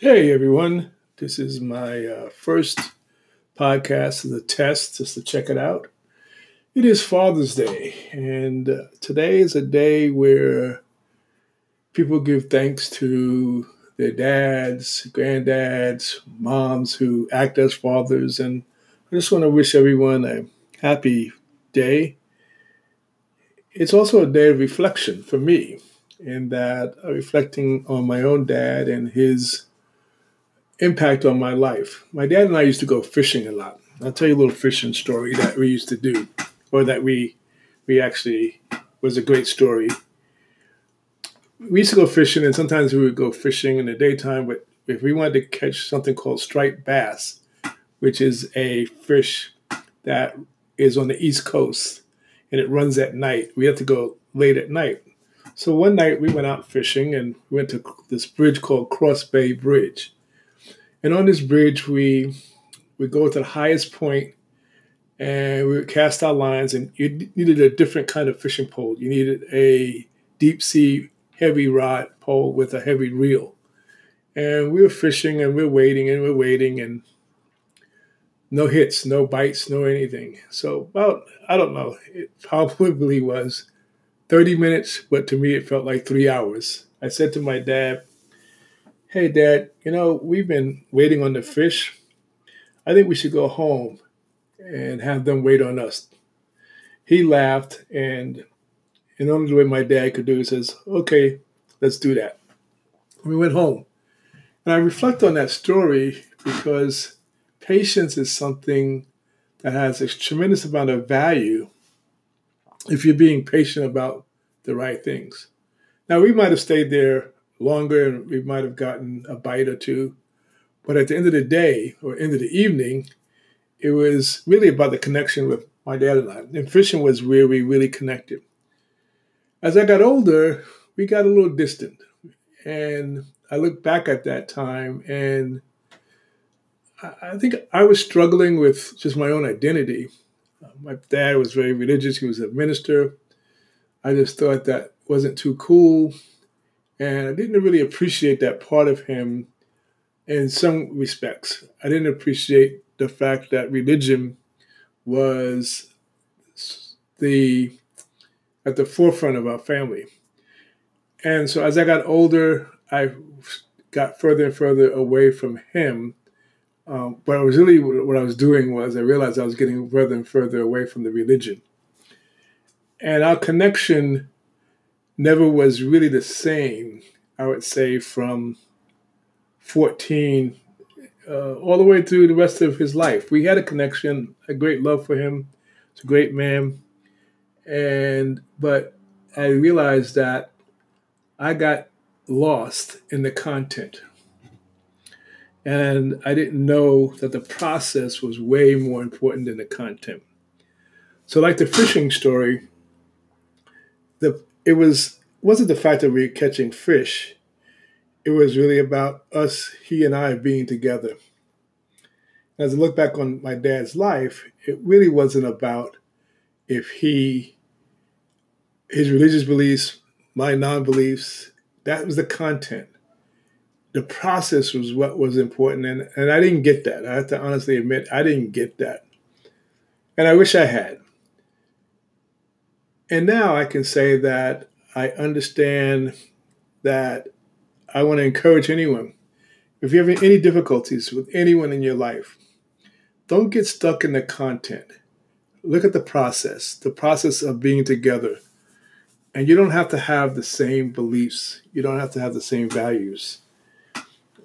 Hey everyone, this is my uh, first podcast of the test just to check it out. It is Father's Day, and uh, today is a day where people give thanks to their dads, granddads, moms who act as fathers, and I just want to wish everyone a happy day. It's also a day of reflection for me, in that I'm reflecting on my own dad and his impact on my life. My dad and I used to go fishing a lot. I'll tell you a little fishing story that we used to do, or that we we actually was a great story. We used to go fishing, and sometimes we would go fishing in the daytime. But if we wanted to catch something called striped bass, which is a fish that is on the East Coast and it runs at night, we have to go late at night. So one night we went out fishing and we went to this bridge called Cross Bay Bridge and on this bridge, we we go to the highest point and we would cast our lines. And you needed a different kind of fishing pole. You needed a deep sea heavy rod pole with a heavy reel. And we were fishing and we we're waiting and we we're waiting and no hits, no bites, no anything. So about I don't know, it probably was 30 minutes, but to me it felt like three hours. I said to my dad, Hey, Dad, you know, we've been waiting on the fish. I think we should go home and have them wait on us. He laughed, and in only way my dad could do, he says, Okay, let's do that. We went home. And I reflect on that story because patience is something that has a tremendous amount of value if you're being patient about the right things. Now, we might have stayed there longer and we might have gotten a bite or two. But at the end of the day or end of the evening, it was really about the connection with my dad and I. And fishing was where we really connected. As I got older, we got a little distant. And I look back at that time and I think I was struggling with just my own identity. My dad was very religious, he was a minister. I just thought that wasn't too cool. And I didn't really appreciate that part of him in some respects. I didn't appreciate the fact that religion was the at the forefront of our family. And so as I got older, I got further and further away from him. Um, but I was really what I was doing was I realized I was getting further and further away from the religion. And our connection never was really the same, I would say, from 14 uh, all the way through the rest of his life. We had a connection, a great love for him. He's a great man. And, but I realized that I got lost in the content. And I didn't know that the process was way more important than the content. So, like the fishing story, the it was wasn't the fact that we were catching fish. It was really about us, he and I, being together. As I look back on my dad's life, it really wasn't about if he, his religious beliefs, my non beliefs, that was the content. The process was what was important. And, and I didn't get that. I have to honestly admit, I didn't get that. And I wish I had. And now I can say that I understand that I want to encourage anyone. If you have any difficulties with anyone in your life, don't get stuck in the content. Look at the process, the process of being together. And you don't have to have the same beliefs, you don't have to have the same values.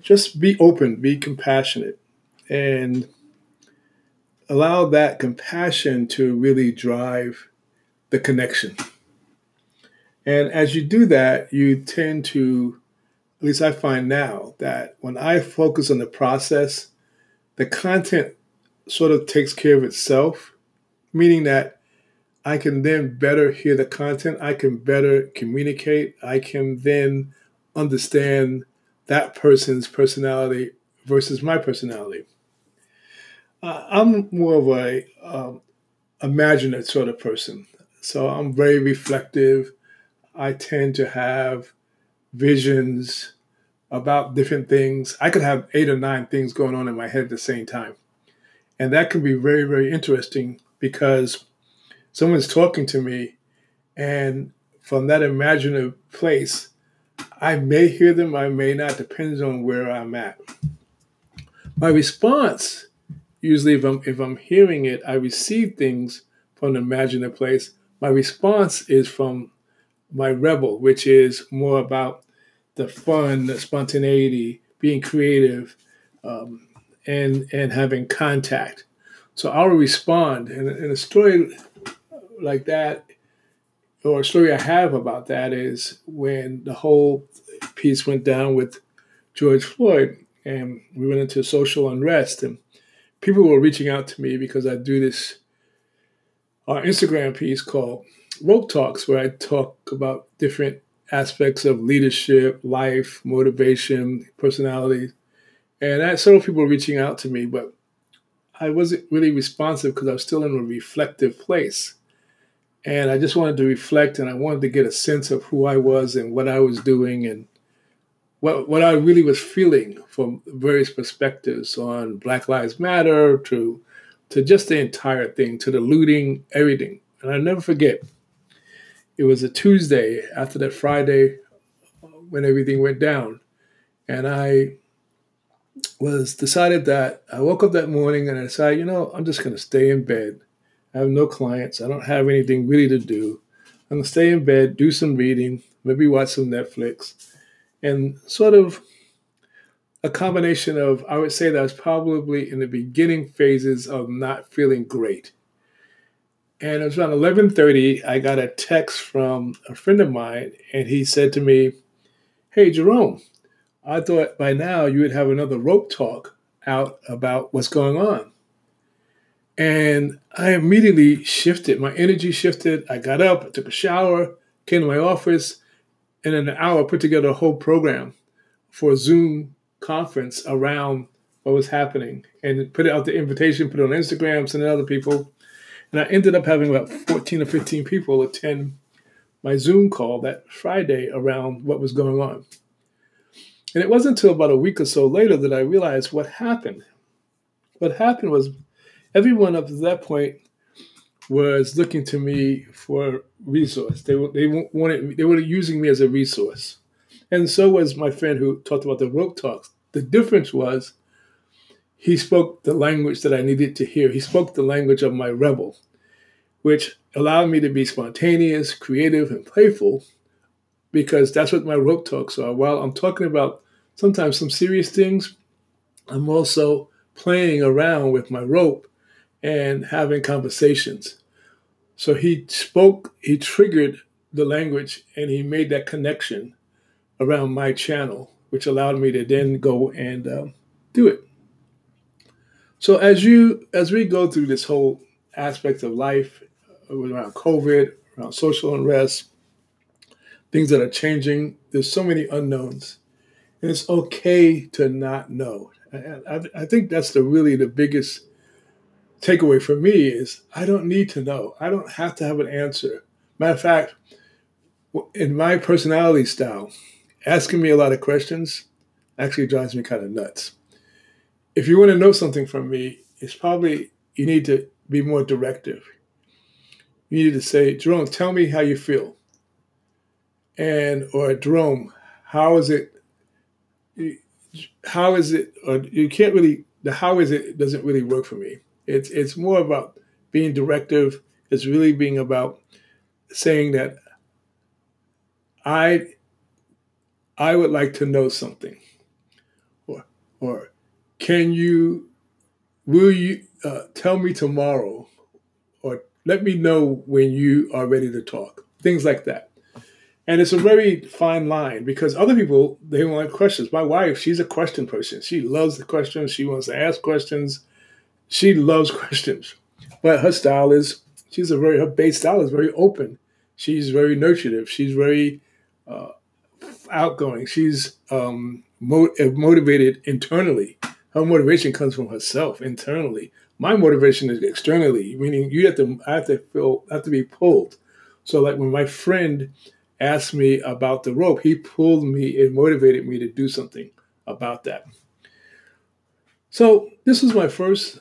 Just be open, be compassionate, and allow that compassion to really drive the connection. And as you do that, you tend to, at least I find now, that when I focus on the process, the content sort of takes care of itself, meaning that I can then better hear the content, I can better communicate, I can then understand that person's personality versus my personality. Uh, I'm more of a um, imaginative sort of person. So I'm very reflective. I tend to have visions about different things. I could have eight or nine things going on in my head at the same time. And that can be very, very interesting because someone's talking to me, and from that imaginative place, I may hear them, I may not, depends on where I'm at. My response, usually if I'm if I'm hearing it, I receive things from an imaginative place. My response is from my rebel, which is more about the fun, the spontaneity, being creative, um, and and having contact. So I'll respond, and, and a story like that, or a story I have about that is when the whole piece went down with George Floyd, and we went into social unrest, and people were reaching out to me because I do this uh, Instagram piece called Rope Talks, where I talk about different aspects of leadership, life, motivation, personality. And I had several people reaching out to me, but I wasn't really responsive because I was still in a reflective place. And I just wanted to reflect and I wanted to get a sense of who I was and what I was doing and what, what I really was feeling from various perspectives on Black Lives Matter to, to just the entire thing, to the looting, everything. And I never forget, it was a Tuesday after that Friday uh, when everything went down. And I was decided that I woke up that morning and I decided, you know, I'm just going to stay in bed. I have no clients. I don't have anything really to do. I'm going to stay in bed, do some reading, maybe watch some Netflix, and sort of a combination of, I would say that was probably in the beginning phases of not feeling great. And it was around 11:30. I got a text from a friend of mine, and he said to me, "Hey, Jerome, I thought by now you would have another rope talk out about what's going on." And I immediately shifted. My energy shifted. I got up, I took a shower, came to my office, and in an hour put together a whole program for Zoom conference around what was happening and put out the invitation, put it on Instagram, send it to other people. And I ended up having about 14 or 15 people attend my Zoom call that Friday around what was going on. And it wasn't until about a week or so later that I realized what happened. What happened was everyone up to that point was looking to me for resource. They they wanted they were using me as a resource, and so was my friend who talked about the rope talks. The difference was he spoke the language that I needed to hear. He spoke the language of my rebel, which allowed me to be spontaneous, creative, and playful because that's what my rope talks are. While I'm talking about sometimes some serious things, I'm also playing around with my rope and having conversations. So he spoke, he triggered the language, and he made that connection around my channel, which allowed me to then go and um, do it. So as you as we go through this whole aspect of life around COVID, around social unrest, things that are changing, there's so many unknowns, and it's okay to not know. I, I, I think that's the really the biggest takeaway for me is I don't need to know. I don't have to have an answer. Matter of fact, in my personality style, asking me a lot of questions actually drives me kind of nuts if you want to know something from me, it's probably you need to be more directive. You need to say, Jerome, tell me how you feel. And or Jerome, how is it how is it or you can't really the how is it doesn't really work for me. It's it's more about being directive. It's really being about saying that I I would like to know something. Or or can you, will you uh, tell me tomorrow or let me know when you are ready to talk? Things like that. And it's a very fine line because other people, they want questions. My wife, she's a question person. She loves the questions. She wants to ask questions. She loves questions. But her style is, she's a very, her base style is very open. She's very nurturing. She's very uh, outgoing. She's um, mo- motivated internally her motivation comes from herself internally. My motivation is externally, meaning you have to I have to feel I have to be pulled. So like when my friend asked me about the rope. He pulled me and motivated me to do something about that. So, this is my first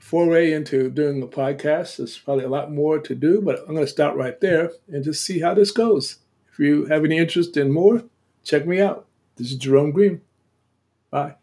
foray into doing a podcast. There's probably a lot more to do, but I'm going to start right there and just see how this goes. If you have any interest in more, check me out. This is Jerome Green. Bye.